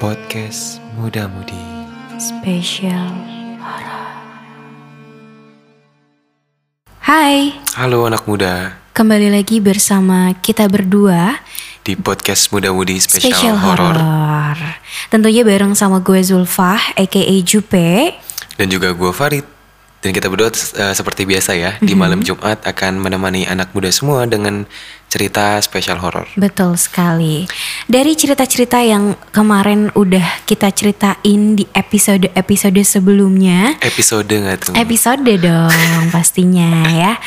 Podcast Muda Mudi Spesial Hai, Halo anak muda. Kembali lagi bersama kita berdua Di podcast Muda Mudi Spesial Spesial Horror Horror. Tentunya bareng sama gue Zulfah, aka Jupe. Dan juga gue Farid Dan kita berdua eh, seperti biasa ya Di Mhm. malam Jumat akan menemani anak muda semua Dengan cerita spesial horor Betul sekali. Dari cerita-cerita yang kemarin udah kita ceritain di episode-episode sebelumnya, Episode gak tuh? episode dong pastinya ya.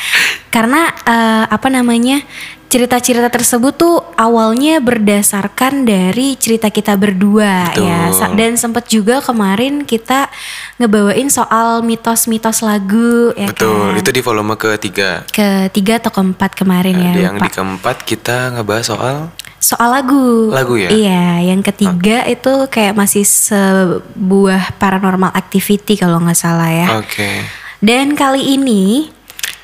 Karena eh, apa namanya? Cerita-cerita tersebut tuh awalnya berdasarkan dari cerita kita berdua Betul. ya. Dan sempet juga kemarin kita ngebawain soal mitos-mitos lagu ya Betul, kan. itu di volume ketiga Ketiga atau keempat kemarin ya Yang lupa. di keempat kita ngebahas soal Soal lagu. Lagu ya? Iya, yang ketiga itu kayak masih sebuah paranormal activity kalau nggak salah ya. Oke Dan kali ini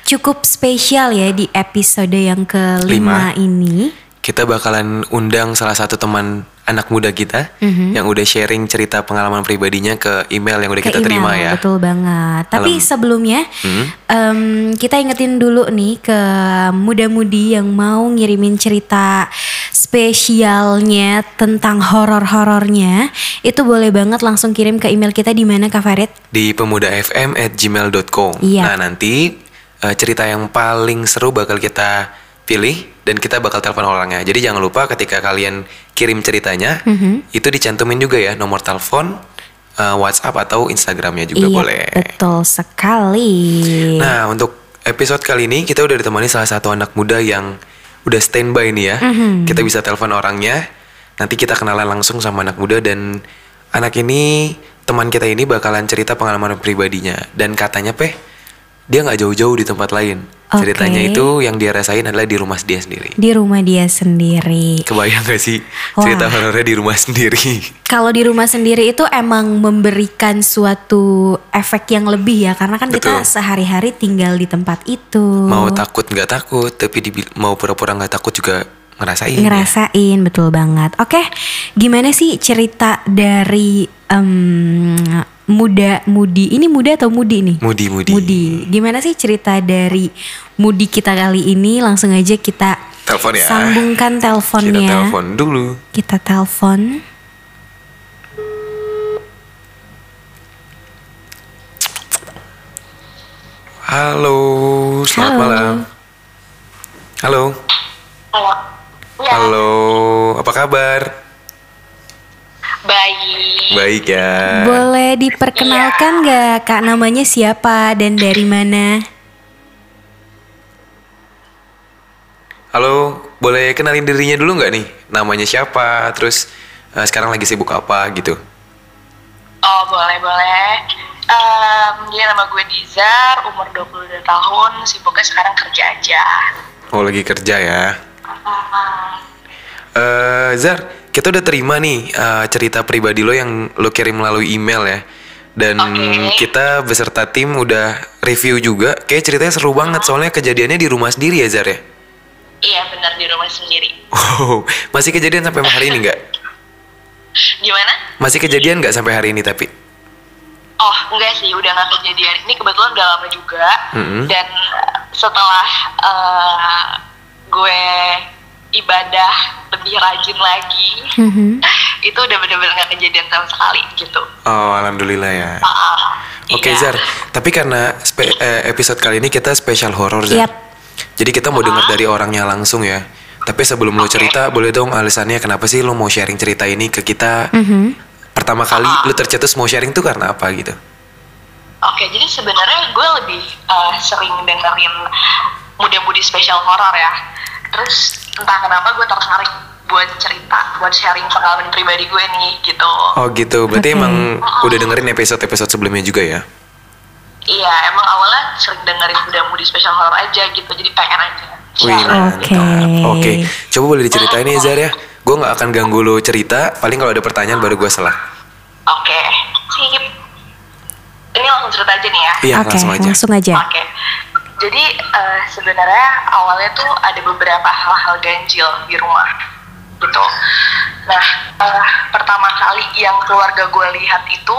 cukup spesial ya di episode yang kelima Lima. ini. Kita bakalan undang salah satu teman anak muda kita Mhm. Yang udah sharing cerita pengalaman pribadinya ke email yang udah Ke kita email, terima ya Betul banget. Tapi Dalam- sebelumnya Hmm? em, kita ingetin dulu nih ke muda-mudi yang mau ngirimin cerita spesialnya tentang horor-horornya, itu boleh banget langsung kirim ke email kita di mana Kak Farid? di pemudafm at gmail.com. Iya. Nah nanti eh, cerita yang paling seru bakal kita pilih dan kita bakal telepon orangnya. Jadi jangan lupa ketika kalian kirim ceritanya Mhm. itu dicantumin juga ya nomor telepon, eh, WhatsApp atau Instagramnya juga iya, boleh. betul sekali. Nah untuk episode kali ini kita udah ditemani salah satu anak muda yang udah standby nih ya. Mhm. Kita bisa telepon orangnya. Nanti kita kenalan langsung sama anak muda dan anak ini teman kita ini bakalan cerita pengalaman pribadinya dan katanya peh dia nggak jauh-jauh di tempat lain. Oke. Ceritanya itu yang dia rasain adalah di rumah dia sendiri. Di rumah dia sendiri. Kebayang gak sih Wah. cerita horornya di rumah sendiri? Kalau di rumah sendiri itu emang memberikan suatu efek yang lebih ya, karena kan kita Betul. sehari-hari tinggal di tempat itu. Mau takut nggak takut, tapi mau pura-pura nggak takut juga ngerasain. ya. ngerasain betul banget. Oke, gimana sih cerita dari em, muda mudi? Ini muda atau mudi nih? Mudi, mudi. Mudi. Gimana sih cerita dari mudi kita kali ini? Langsung aja kita Telepon ya. sambungkan Kita teleponnya. telepon dulu. Kita telepon. Halo, selamat Halo. malam. Halo, Halo. Ya, halo, apa kabar? Baik. Baik ya. Boleh diperkenalkan nggak kak namanya siapa dan dari mana? Halo, boleh kenalin dirinya dulu nggak nih? Namanya siapa? Terus eh, sekarang lagi sibuk apa gitu? Oh, boleh, boleh. Em, jadi nama gue Dizar, umur 22 tahun, sibuknya sekarang kerja aja. Oh lagi kerja ya. Hmm, Eh Zar, kita udah terima nih eh, cerita pribadi lo yang lo kirim melalui email ya. Dan Oke. kita beserta tim udah review juga. Kayak ceritanya seru banget soalnya kejadiannya di rumah sendiri ya Zar ya. Iya, benar di rumah sendiri. Oh, masih kejadian sampai hari ini nggak? Gimana? Masih kejadian nggak sampai hari ini tapi? Oh, enggak sih, udah nggak kejadian. Ini kebetulan udah lama juga. Mm-mm. Dan eh, setelah eh, gue ibadah lebih rajin lagi, Mhm. itu udah bener-bener nggak kejadian sama sekali gitu. Oh, alhamdulillah ya. Ah, Oke iya. Zar, tapi karena spe- eh, episode kali ini kita spesial horror Zar. Yap. Jadi kita mau dengar dari orangnya langsung ya. Tapi sebelum lo cerita, boleh dong alasannya kenapa sih lo mau sharing cerita ini ke kita? Mhm. Pertama kali lo tercetus mau sharing tuh karena apa gitu? Oke, jadi sebenarnya gue lebih uh, sering dengerin muda-mudi spesial horor ya. Terus entah kenapa gue tertarik buat cerita, buat sharing pengalaman pribadi gue nih gitu. Oh gitu, berarti Oke. emang udah dengerin episode-episode sebelumnya juga ya? Iya, emang awalnya sering dengerin muda-mudi spesial horor aja gitu, jadi pengen aja. Wih, mantap. Oke. Oke, coba boleh diceritain nih Zar ya. Gue nggak akan ganggu lo cerita, paling kalau ada pertanyaan baru gue salah. Oke, sip. Ini langsung cerita aja nih ya. Iya, Oke, langsung aja. langsung aja. Oke. Jadi eh, sebenarnya awalnya tuh ada beberapa hal-hal ganjil di rumah gitu. Nah, eh, pertama kali yang keluarga gue lihat itu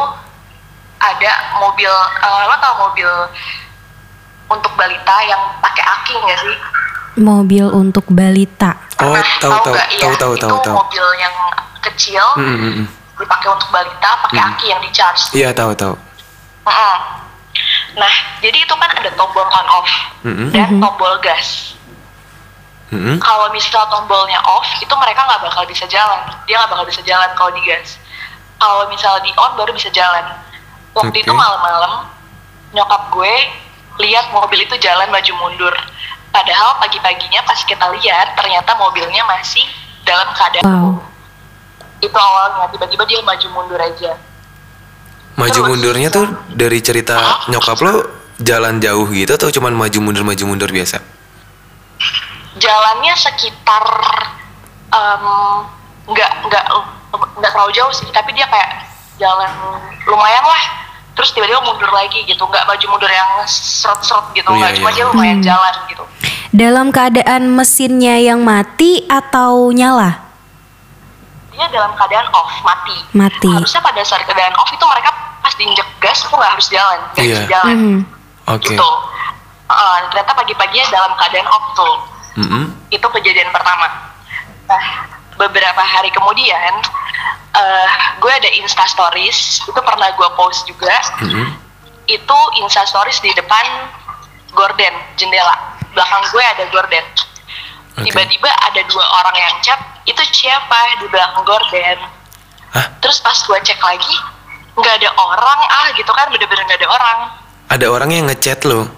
ada mobil, eh, lo tau mobil untuk balita yang pakai aki nggak sih? Mobil untuk balita. Oh, tahu tahu nggak? tahu Iya, tahu itu tahu tahu. mobil yang kecil Hmm, hmm, hmm. dipakai untuk balita, pakai Hmm. aki yang di charge. Iya tahu tahu. Mm-mm. Nah, jadi itu kan ada tombol on off Mm-mm. dan tombol gas. Hmm, Kalau misal tombolnya off, itu mereka nggak bakal bisa jalan. Dia nggak bakal bisa jalan kalau digas. Kalau misal di on baru bisa jalan. Waktu Oke. itu malam-malam, nyokap gue lihat mobil itu jalan maju mundur. Padahal pagi-paginya pas kita lihat, ternyata mobilnya masih dalam keadaan Wow. itu awalnya tiba-tiba dia maju mundur aja. Maju Terus? mundurnya tuh dari cerita nyokap lo jalan jauh gitu atau cuman maju mundur maju mundur biasa? Jalannya sekitar em, nggak nggak nggak terlalu jauh sih tapi dia kayak jalan lumayan lah terus tiba-tiba mundur lagi gitu nggak maju mundur yang seret-seret gitu Oh, nggak iya, cuma iya. dia lumayan Hmm. jalan gitu Dalam keadaan mesinnya yang mati atau nyala? dia dalam keadaan off mati Mati. harusnya pada saat keadaan off itu mereka pas diinjek gas itu nggak harus jalan nggak Iya. bisa jalan Mhm. Oke. gitu Uh, ternyata pagi-paginya dalam keadaan off tuh Mm-mm. itu kejadian pertama. Nah, beberapa hari kemudian, eh gue ada Insta Stories, itu pernah gue post juga. Mm-mm. Itu Insta Stories di depan gorden, jendela. Belakang gue ada gorden. Tiba-tiba ada dua orang yang chat, itu siapa di belakang gorden. Hah? Terus pas gue cek lagi, nggak ada orang ah gitu kan, bener-bener nggak ada orang. Ada orang yang ngechat lo,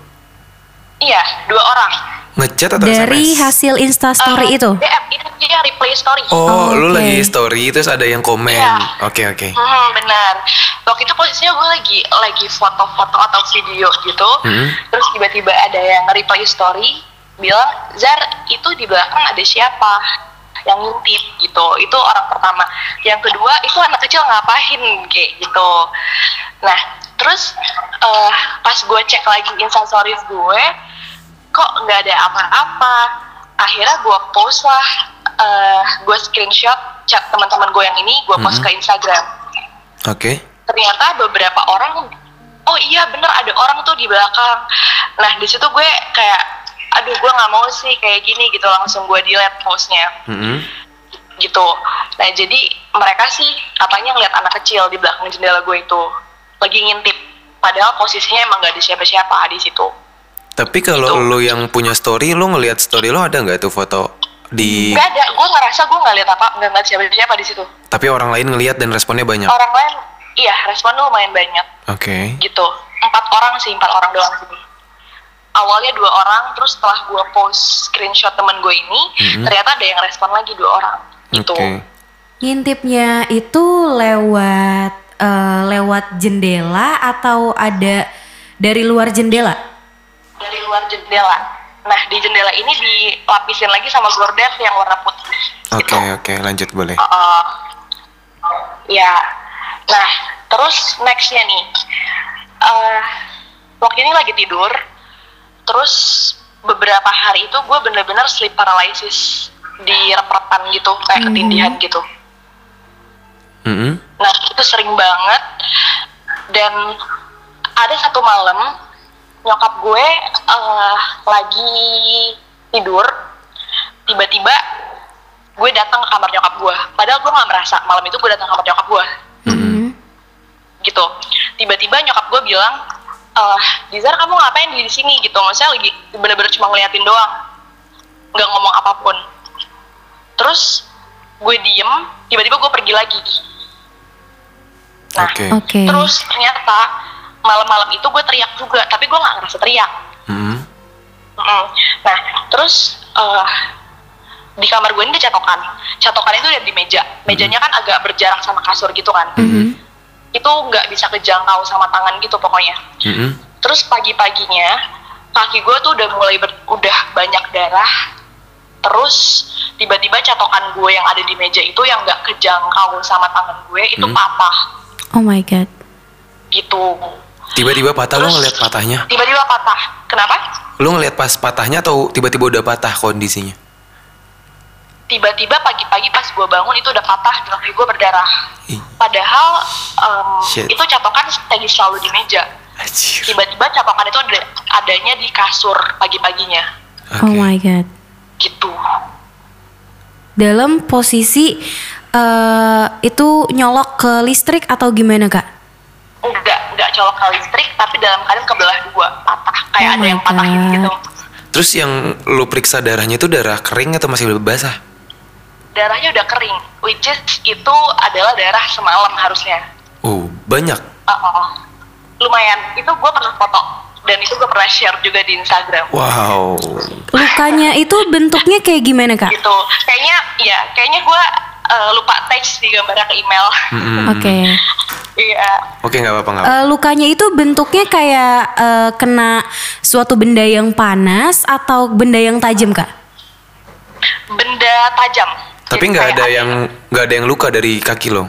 Iya, dua orang. Ngechat atau Dari SMS? hasil instastory Eh, itu? DM, itu dia replay story. Oh, Oh, lu lagi story terus ada yang komen. Iya. Oke oke. Hmm, benar. Waktu itu posisinya gue lagi lagi foto-foto atau video gitu. Hmm. Terus tiba-tiba ada yang reply story bilang, "Zar, itu di belakang ada siapa?" yang ngintip gitu. Itu orang pertama. Yang kedua, itu anak kecil ngapain kayak gitu. Nah, terus eh, pas gue cek lagi instastories gue, kok nggak ada apa-apa. Akhirnya gue post lah, eh, gue screenshot chat teman-teman gue yang ini, gue post Mhm. ke Instagram Oke. ternyata beberapa orang oh iya bener ada orang tuh di belakang nah di situ gue kayak aduh gue nggak mau sih kayak gini gitu langsung gue delete postnya Mm-mm. gitu nah jadi mereka sih katanya ngeliat anak kecil di belakang jendela gue itu lagi ngintip padahal posisinya emang gak ada siapa-siapa di situ Tapi kalau Itu. lo yang punya story, lo ngelihat story lo ada nggak tuh foto di? Gak ada gue ngerasa gue nggak lihat apa nggak ngeliat siapa-siapa di situ Tapi orang lain ngelihat dan responnya banyak. orang lain iya respon lumayan banyak Oke. gitu empat orang sih empat orang doang sih awalnya dua orang terus setelah gue post screenshot temen gue ini Mhm. ternyata ada yang respon lagi dua orang gitu Oke. Ngintipnya itu lewat eh, lewat jendela atau ada dari luar jendela? Dari luar jendela. Nah di jendela ini dilapisin lagi sama gorden yang warna putih. Oke gitu. oke lanjut boleh. Uh, ya. Nah terus nextnya nih. Eh waktu ini lagi tidur terus beberapa hari itu gue bener-bener sleep paralysis di rep-repan gitu kayak ketindihan gitu. Mm-mm. nah itu sering banget. Dan ada satu malam nyokap gue eh, lagi tidur tiba-tiba gue datang ke kamar nyokap gue. Padahal gue nggak merasa malam itu gue datang ke kamar nyokap gue. Mhm. gitu. Tiba-tiba nyokap gue bilang eh Dizar kamu ngapain di sini? Gitu. Maksudnya lagi bener-bener cuma ngeliatin doang. Nggak ngomong apa pun. Terus gue diem tiba-tiba gue pergi lagi. Nah. Oke. terus ternyata malam-malam itu gue teriak juga tapi gue nggak ngerasa teriak Mm-mm. Mm-mm. nah terus eh, di kamar gue ini ada catokan catokan itu ada di meja mejanya kan agak berjarak sama kasur gitu kan Mhm. itu nggak bisa kejangkau sama tangan gitu pokoknya Mm-mm. terus pagi-paginya kaki gue tuh udah mulai ber- udah banyak darah terus tiba-tiba catokan gue yang ada di meja itu yang nggak kejangkau sama tangan gue itu Hmm. patah Oh my god. gitu Tiba-tiba patah lo Terus- ngeliat patahnya. tiba-tiba patah kenapa Lo ngeliat pas patahnya atau tiba-tiba udah patah kondisinya? tiba-tiba pagi-pagi pas gue bangun itu udah patah dan kaki gue berdarah Ih. padahal Shit. itu catokan lagi selalu di meja Anjir. tiba-tiba catokan itu ada adanya di kasur pagi-paginya Oh Oke. my god. gitu Dalam posisi eh itu nyolok ke listrik atau gimana kak? Enggak enggak colok ke listrik tapi dalam keadaan kebelah dua patah kayak Oh ada yang patahin God. gitu Terus yang lu periksa darahnya itu darah kering atau masih basah? darahnya udah kering which is itu adalah darah semalam harusnya Oh, banyak. Uh-uh. lumayan itu gue pernah foto dan itu gue pernah share juga di Instagram Wow. Lukanya itu bentuknya kayak gimana kak? gitu kayaknya ya kayaknya gue uh, lupa text di gambarnya ke email. Oke. iya Oke, nggak apa-apa nggak. Eh, lukanya itu bentuknya kayak eh, kena suatu benda yang panas atau benda yang tajam kak? benda tajam Tapi nggak ada yang nggak ada yang luka dari kaki lo.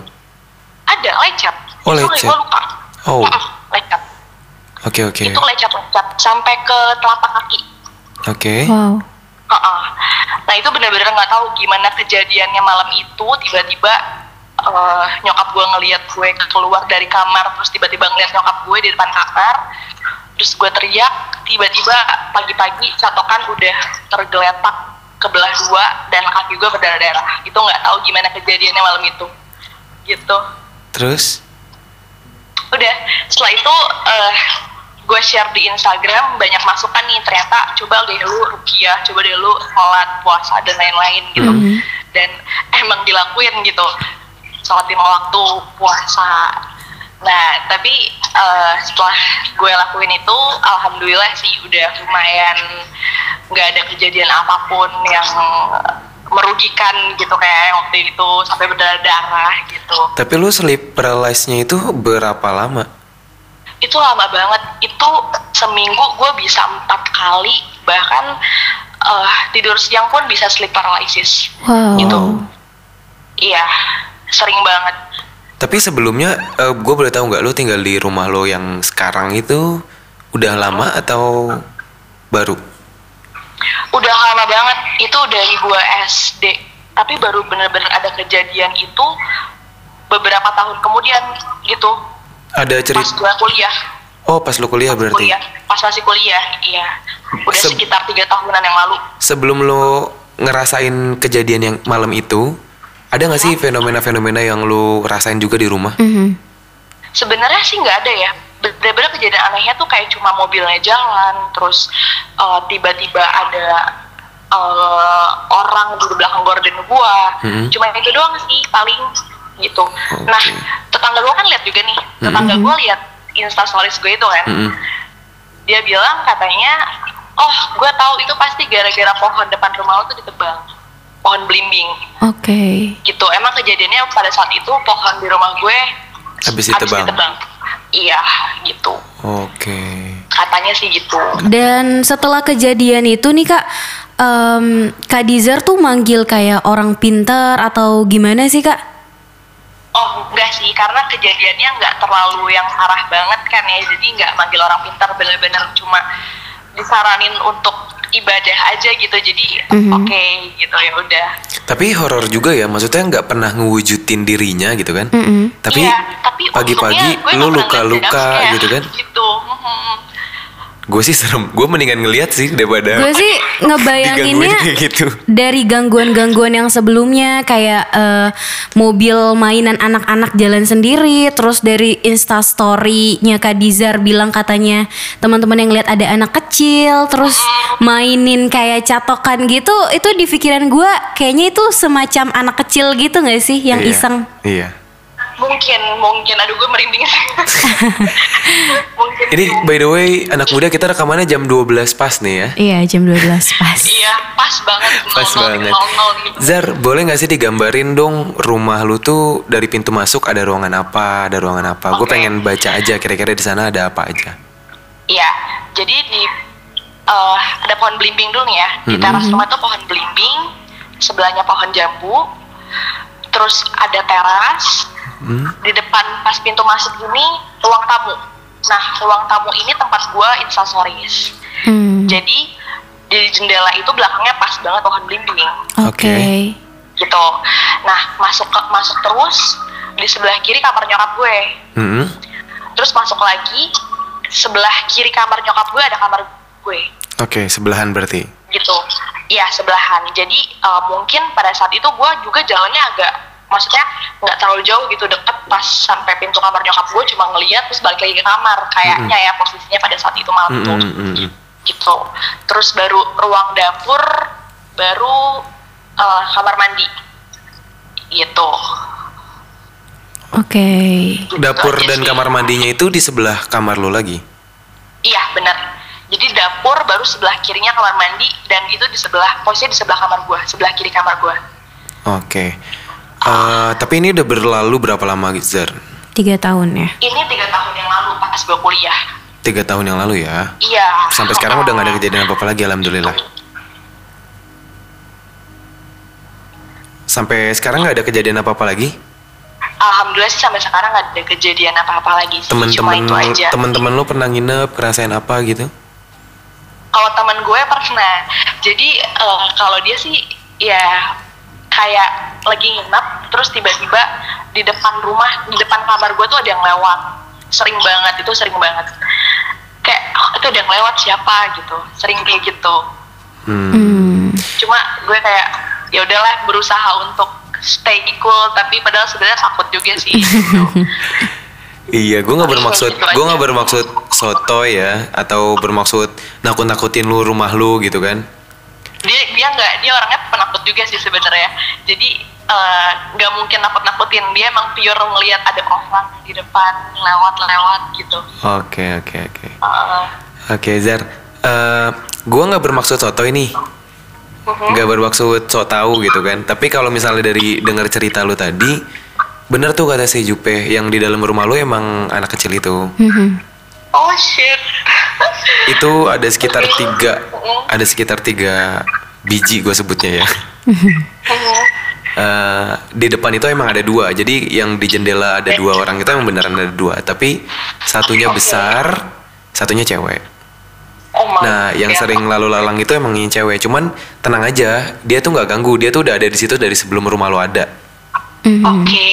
ada lecet Oh, Itu lecet. luka Oh. Mm-mm, lecet Oke oke itu lecet-lecet sampai ke telapak kaki oke. Wow. Heeh. Nah itu benar-benar nggak tahu gimana kejadiannya malam itu tiba-tiba eh, nyokap gue ngeliat gue keluar dari kamar terus tiba-tiba ngeliat nyokap gue di depan kamar terus gue teriak tiba-tiba pagi-pagi catokan udah tergeletak kebelah dua dan kaki gue berdarah-darah itu nggak tahu gimana kejadiannya malam itu gitu Terus? udah setelah itu eh gue share di Instagram banyak masukan nih. Ternyata coba deh lu rukiah coba deh lu sholat puasa dan lain-lain gitu. Mhm. dan emang dilakuin gitu. Sholat lima waktu puasa. Nah tapi eh, setelah gue lakuin itu alhamdulillah sih udah lumayan nggak ada kejadian apa pun yang merugikan gitu kayak waktu itu sampai berdarah-darah gitu. Tapi lu sleep paralysis-nya itu berapa lama? Itu lama banget. Itu seminggu gue bisa empat kali bahkan eh, tidur siang pun bisa sleep paralysis. Wow. gitu. Iya sering banget. Tapi sebelumnya gue boleh tahu nggak lu tinggal di rumah lo yang sekarang itu udah lama atau baru? udah lama banget. Itu dari gue SD tapi baru bener-bener ada kejadian itu beberapa tahun kemudian gitu Ada pas cerita? gue kuliah Oh pas lu kuliah berarti? kuliah pas masih kuliah iya udah Se- sekitar tiga tahunan yang lalu Sebelum lo ngerasain kejadian yang malam itu, ada nggak sih fenomena-fenomena yang lu rasain juga di rumah? Mhm. sebenarnya sih nggak ada ya bener-bener kejadian anehnya tuh kayak cuma mobilnya jalan terus eh, tiba-tiba ada eh, orang di belakang gorden gua Mhm. cuma itu doang sih paling gitu nah tetangga gua kan lihat juga nih tetangga gua lihat insta stories gue itu kan Mm-mm. dia bilang katanya oh gua tahu itu pasti gara-gara pohon depan rumah lo tuh ditebang pohon belimbing Oke. gitu emang kejadiannya pada saat itu pohon di rumah gue Habis ditebang. iya gitu Oke. katanya sih gitu Dan setelah kejadian itu nih kak, em, Kak Dizar tuh manggil kayak orang pinter atau gimana sih kak? Oh enggak sih karena kejadiannya nggak terlalu yang parah banget kan ya jadi nggak manggil orang pintar bener-bener cuma disaranin untuk ibadah aja gitu jadi Mhm. oke gitu ya udah Tapi horor juga ya, maksudnya nggak pernah ngewujudin dirinya gitu kan? Mm-mm. Tapi Iya, tapi pagi-pagi pernah luka-luka jam gitu kan? gitu Mhm. Gue sih serem, gue mendingan ngeliat sih daripada Gue sih ngebayanginnya gitu. dari gangguan-gangguan yang sebelumnya kayak eh, mobil mainan anak-anak jalan sendiri, terus dari Insta Story-nya Kak Dizar bilang katanya teman-teman yang lihat ada anak kecil, terus mainin kayak catokan gitu, itu di pikiran gue kayaknya itu semacam anak kecil gitu nggak sih yang Iya, iseng? Iya. Mungkin mungkin aduh gue merinding sih mungkin Ini by the way, anak muda kita rekamannya jam 12 pas nih ya. Iya jam 12 pas. iya pas banget Pas 00 banget. 00 gitu Zar, boleh nggak sih digambarin dong rumah lu tuh dari pintu masuk ada ruangan apa, ada ruangan apa? Gue Oke. pengen baca aja kira-kira di sana ada apa aja. Iya, jadi di eh, ada pohon belimbing dulu nih ya. Di teras rumah tuh pohon belimbing, sebelahnya pohon jambu, terus ada teras. Di depan pas pintu masuk ini ruang tamu. Nah, ruang tamu ini tempat gua instastories. Hmm, Jadi di jendela itu belakangnya pas banget pohon belimbing. Oke. gitu nah masuk ke masuk terus di sebelah kiri kamar nyokap gue Mm-mm. terus masuk lagi sebelah kiri kamar nyokap gue ada kamar gue Oke, sebelahan berarti. gitu iya sebelahan jadi eh, mungkin pada saat itu gue juga jalannya agak maksudnya nggak terlalu jauh gitu deket pas sampai pintu kamar nyokap gue cuma ngeliat terus balik lagi ke kamar kayaknya ya posisinya pada saat itu malam tuh Mm-mm, mm-mm. gitu terus baru ruang dapur baru eh, kamar mandi gitu Oke. Dapur Gitu dan kamar mandinya itu di sebelah kamar lo lagi. iya benar jadi dapur baru sebelah kirinya kamar mandi dan itu di sebelah posisi di sebelah kamar gua sebelah kiri kamar gua Oke. Eh, tapi ini udah berlalu berapa lama, Zar? Tiga tahun ya. ini tiga tahun yang lalu pas gua kuliah Tiga tahun yang lalu ya. iya Sampai sekarang udah nggak ada kejadian apa-apa lagi, alhamdulillah. Sampai sekarang nggak ada kejadian apa-apa lagi? alhamdulillah sih sampai sekarang nggak ada kejadian apa-apa lagi sih. cuma Temen-temen itu aja temen-temen lo pernah nginep, ngerasain apa gitu? kalau teman gue pernah jadi eh, kalau dia sih ya kayak lagi nginep terus tiba-tiba di depan rumah di depan kamar gue tuh ada yang lewat sering banget itu sering banget kayak "Oh, itu ada yang lewat siapa gitu sering kayak gitu Hmm. Hmm. cuma gue kayak ya udahlah berusaha untuk stay cool tapi padahal sebenarnya takut juga sih gitu. Iya, gue nggak bermaksud, Gitu gue nggak bermaksud soto ya, atau bermaksud nakut-nakutin lu rumah lu gitu kan? Dia dia nggak dia orangnya penakut juga sih sebenarnya jadi eh, nggak mungkin nakut nakutin dia emang pure ngelihat ada orang di depan lewat lewat gitu Oke, oke, oke. Oke, Zar. Eh, gue nggak bermaksud soto ini, mhm. nggak bermaksud so tahu gitu kan. Tapi kalau misalnya dari dengar cerita lu tadi, bener tuh kata si Jupe yang di dalam rumah lu emang anak kecil itu. Mhm. Oh shit Itu ada sekitar tiga, ada sekitar tiga biji gue sebutnya ya. Eh, di depan itu emang ada dua, jadi yang di jendela ada dua orang itu emang beneran ada dua, tapi satunya besar, satunya cewek. oh Nah, yang sering lalu lalang itu emang yang cewek. Cuman tenang aja, dia tuh nggak ganggu. Dia tuh udah ada di situ dari sebelum rumah lo ada. Oke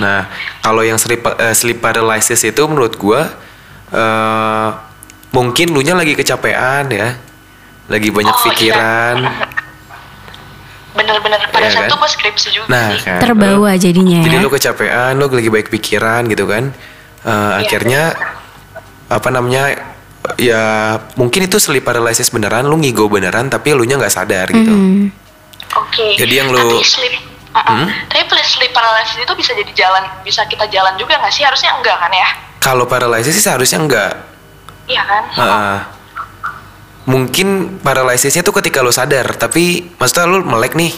Nah, kalau yang sleep, eh, sleep paralysis itu menurut gua eh mungkin lu nya lagi kecapean ya, lagi banyak Oh, iya. pikiran. bener-bener pada Iya saat kan? itu gue skripsi juga Nah, sih kan. Terbawa jadinya Jadi ya. lu kecapean, lu lagi baik pikiran gitu kan. Eh, Iya. Akhirnya apa namanya? Ya mungkin itu sleep paralysis beneran, lu ngigo beneran, tapi lu nya nggak sadar gitu. Mhm. oke Jadi yang lu- tapi sleep uh-uh. tapi please sleep paralysis itu bisa jadi jalan bisa kita jalan juga nggak sih harusnya enggak kan ya Kalau paralysis sih seharusnya enggak. iya kan Heeh. mungkin paralisisnya tuh ketika lu sadar, tapi maksudnya lu melek nih,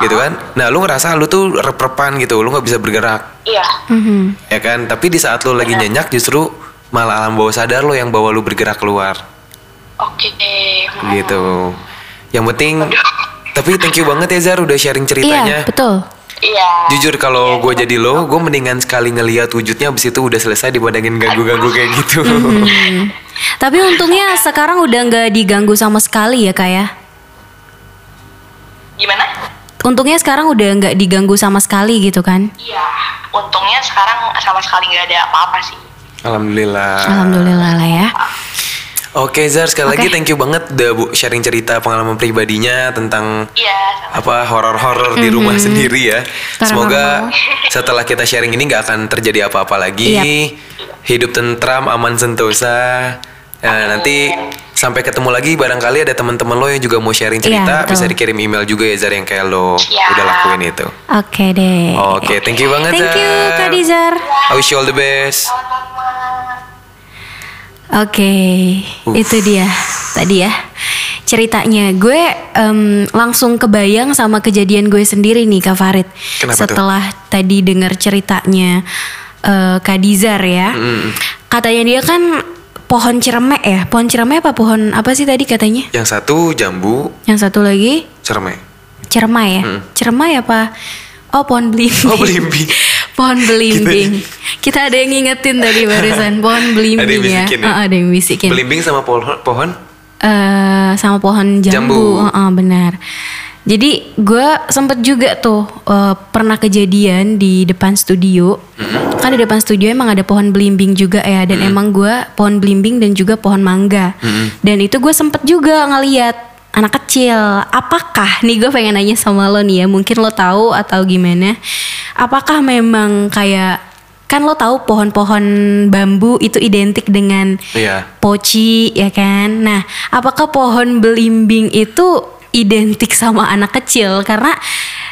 gitu kan? Nah lu ngerasa lu tuh rep-repan gitu, lu nggak bisa bergerak, iya Mhm. ya kan? Tapi di saat lu lagi Iya. nyenyak justru malah alam bawah sadar lo yang bawa lu bergerak keluar, oke Hmm. gitu. Yang penting, tapi thank you banget ya Zar udah sharing Iya, ceritanya. betul. Iya Jujur kalau gue jadi lo, gue mendingan sekali ngeliat wujudnya abis itu udah selesai dibandingin ganggu-ganggu kayak gitu. Hmm. Tapi untungnya sekarang udah nggak diganggu sama sekali ya kak ya. gimana Untungnya sekarang udah nggak diganggu sama sekali gitu kan. Iya, untungnya sekarang sama sekali nggak ada apa-apa sih. Alhamdulillah. Alhamdulillah lah ya. Oke Zar sekali lagi Oke. thank you banget udah bu sharing cerita pengalaman pribadinya tentang Iya, sama. apa horor-horor di rumah sendiri ya. Paranormal. Semoga setelah kita sharing ini nggak akan terjadi apa-apa lagi. Yap. Hidup tentram, aman sentosa. Nah, nanti sampai ketemu lagi barangkali ada teman-teman lo yang juga mau sharing Iya, cerita betul. bisa dikirim email juga ya Zar yang kayak lo Siap. udah lakuin itu. Oke deh. Oke, thank you banget Thank you Zar. Kak Dizar. I wish you all the best. Oke, Uff. itu dia tadi ya ceritanya. Gue em, langsung kebayang sama kejadian gue sendiri nih Kak Farid. Kenapa tuh? Setelah tadi dengar ceritanya eh, Kak Dizar ya. Mm. Katanya dia kan pohon ciremek ya. Pohon ciremek apa pohon apa sih tadi katanya? Yang satu jambu, Yang satu lagi cerme. cermai ya. Mm. Cermai apa? Oh pohon belimbing. Oh, belimbing. pohon belimbing. Kita ada yang ngingetin tadi barusan pohon belimbing Ada yang ya. bisikin ya? Oh, ada yang bisikin. Belimbing sama pohon, pohon Eh, sama pohon jambu, Jambu. Heeh, benar. Jadi gue sempet juga tuh eh, pernah kejadian di depan studio. Kan di depan studio emang ada pohon belimbing juga ya, dan emang gue pohon belimbing dan juga pohon mangga. Dan itu gue sempet juga ngeliat anak kecil. Apakah nih gue pengen nanya sama lo nih ya, mungkin lo tahu atau gimana? Apakah memang kayak kan lo tahu pohon-pohon bambu itu identik dengan Iya. poci ya kan. Nah, apakah pohon belimbing itu identik sama anak kecil? Karena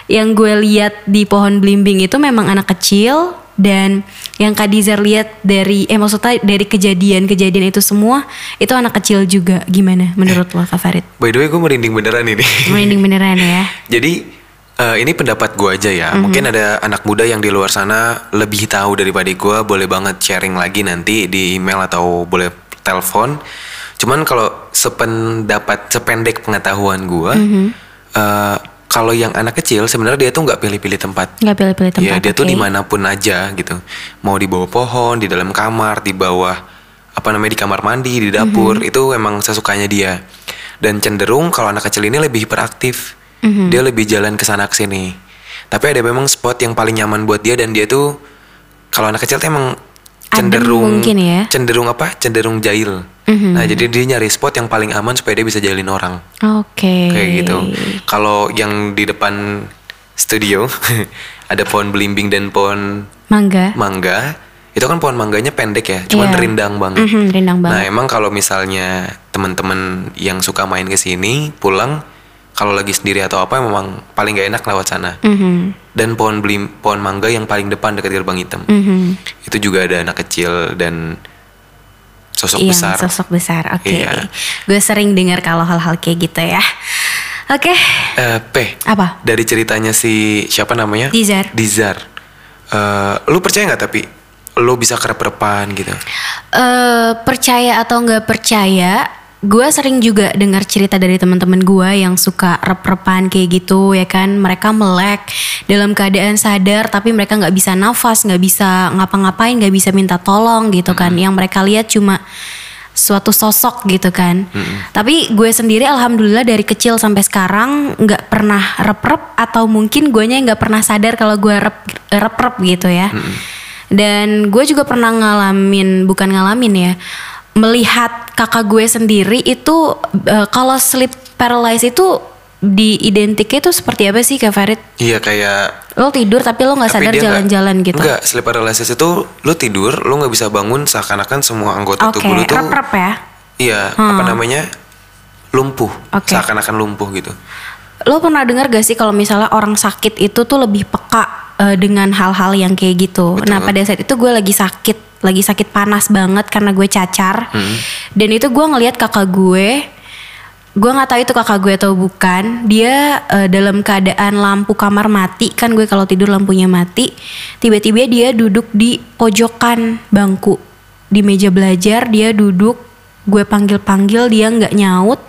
yang gue lihat di pohon belimbing itu memang anak kecil dan yang Kak Dizar lihat dari eh maksudnya dari kejadian-kejadian itu semua itu anak kecil juga. Gimana menurut lo Kak Farid? By the way, gue merinding beneran ini. Merinding beneran ya. Jadi eh, ini pendapat gue aja ya. Mungkin ada anak muda yang di luar sana lebih tahu daripada gue. Boleh banget sharing lagi nanti di email atau boleh telepon. Cuman kalau sependapat sependek pengetahuan gue, eh, kalau yang anak kecil sebenarnya dia tuh nggak pilih-pilih tempat. Nggak pilih-pilih tempat. Iya dia tuh oke. di mana pun aja gitu. Mau di bawah pohon, di dalam kamar, di bawah apa namanya di kamar mandi, di dapur itu emang sesukanya dia. Dan cenderung kalau anak kecil ini lebih hiperaktif, dia lebih jalan ke sana ke sini. Tapi ada memang spot yang paling nyaman buat dia dan dia tuh kalau anak kecil tuh emang Adem cenderung mungkin ya. cenderung apa? Cenderung jahil. Nah jadi dia nyari spot yang paling aman supaya dia bisa jahilin orang Oke. kayak gitu. Kalau yang di depan studio ada pohon belimbing dan pohon Mangga. mangga, itu kan pohon mangganya pendek ya, cuman Iya. rindang banget. Mhm, rindang Nah banget. emang kalau misalnya teman-teman yang suka main ke sini pulang, kalau lagi sendiri atau apa memang paling gak enak lewat sana. Mhm, Dan pohon belim, pohon mangga yang paling depan dekat gerbang hitam, mhm. itu juga ada anak kecil dan sosok Iya, besar. sosok besar. Oke. Iya. Gue sering dengar kalau hal-hal kayak gitu ya. Oke. Eh, P. Apa? Dari ceritanya si siapa namanya? Dizar. Dizar. Eh, lu percaya nggak tapi lu bisa kerep-repan gitu? eh percaya atau nggak percaya, gue sering juga dengar cerita dari teman-teman gue yang suka rep-repan kayak gitu ya kan. Mereka melek dalam keadaan sadar, tapi mereka nggak bisa nafas, nggak bisa ngapa-ngapain, nggak bisa minta tolong gitu kan. Yang mereka lihat cuma suatu sosok gitu kan. Tapi gue sendiri alhamdulillah dari kecil sampai sekarang nggak pernah rep-rep atau mungkin guanya nggak pernah sadar kalau gue rep rep-rep gitu ya. Dan gue juga pernah ngalamin bukan ngalamin ya melihat kakak gue sendiri itu eh, kalau sleep paralysis itu di identiknya itu seperti apa sih Kak Farid? Iya kayak Lo tidur tapi lo nggak sadar jalan-jalan gitu. Enggak, sleep paralysis itu lu tidur, lu nggak bisa bangun seakan-akan semua anggota Oke, tubuh lu tuh rep-rep ya. iya, apa namanya? lumpuh. Oke. Seakan-akan lumpuh gitu. Lo pernah dengar gak sih kalau misalnya orang sakit itu tuh lebih peka eh, dengan hal-hal yang kayak gitu. Betul. Nah pada saat itu gue lagi sakit, lagi sakit panas banget karena gue cacar. Hmm. Dan itu gue ngelihat kakak gue, gue nggak tahu itu kakak gue atau bukan. Dia eh, dalam keadaan lampu kamar mati, kan gue kalau tidur lampunya mati. Tiba-tiba dia duduk di pojokan bangku di meja belajar. Dia duduk gue panggil-panggil dia nggak nyaut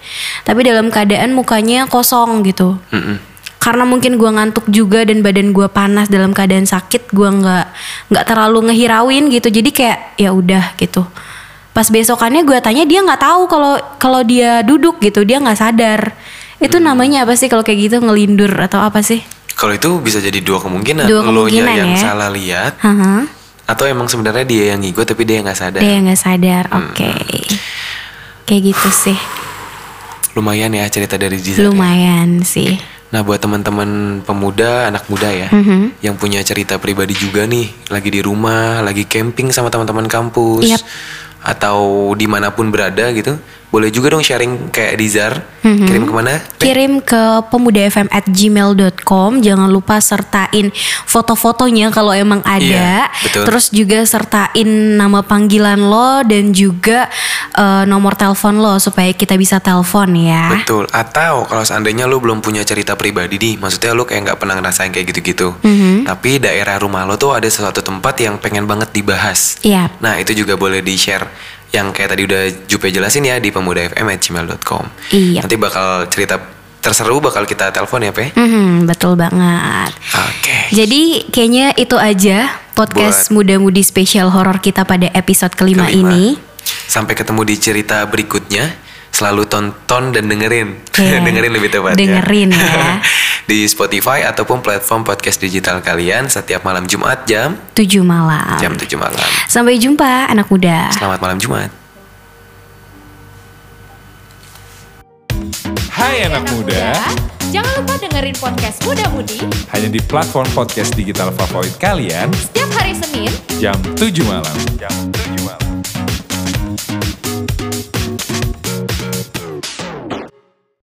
tapi dalam keadaan mukanya kosong gitu Mm-mm. Karena mungkin gue ngantuk juga dan badan gue panas dalam keadaan sakit gue nggak nggak terlalu ngehirauin gitu jadi kayak ya udah gitu pas besokannya gue tanya dia nggak tahu kalau kalau dia duduk gitu dia nggak sadar itu namanya apa sih kalau kayak gitu ngelindur atau apa sih Kalau itu bisa jadi dua kemungkinan. Dua Lo kemungkinan yang ya. salah lihat Haha. atau emang sebenarnya dia yang ngigo tapi dia nggak sadar. dia nggak sadar oke kayak gitu sih Lumayan ya cerita dari Dizar. ya. lumayan sih Nah buat teman-teman pemuda, anak muda ya, Mhm. yang punya cerita pribadi juga nih, lagi di rumah, lagi camping sama teman-teman kampus, Yap. atau di mana pun berada gitu, boleh juga dong sharing kayak Dizar, kirim ke mana? kirim ke pemudafm at gmail.com jangan lupa sertain foto-fotonya kalau emang ada Iya, betul. terus juga sertain nama panggilan lo dan juga eh, nomor telepon lo supaya kita bisa telepon ya Betul. Atau kalau seandainya lu belum punya cerita pribadi nih, maksudnya lu kayak nggak pernah ngerasain kayak gitu-gitu, Mhm. tapi daerah rumah lo tuh ada sesuatu tempat yang pengen banget dibahas. Iya. Nah itu juga boleh di share yang kayak tadi udah Jupe jelasin ya di pemudafm@gmail.com. Iya. Nanti bakal cerita terseru bakal kita telepon ya Pe. Mhm, betul banget Oke. jadi kayaknya itu aja podcast muda-mudi spesial horor kita pada episode kelima, Kelima. ini Sampai ketemu di cerita berikutnya. Selalu tonton dan dengerin. Iya. dengerin lebih tepat Dengerin ya. Di Spotify ataupun platform podcast digital kalian setiap malam Jumat jam 7 malam. jam 7 malam. Sampai jumpa anak muda. Selamat malam Jumat. Hai anak muda, Jangan lupa dengerin podcast Muda Mudi hanya di platform podcast digital favorit kalian setiap hari Senin jam 7 malam. Jam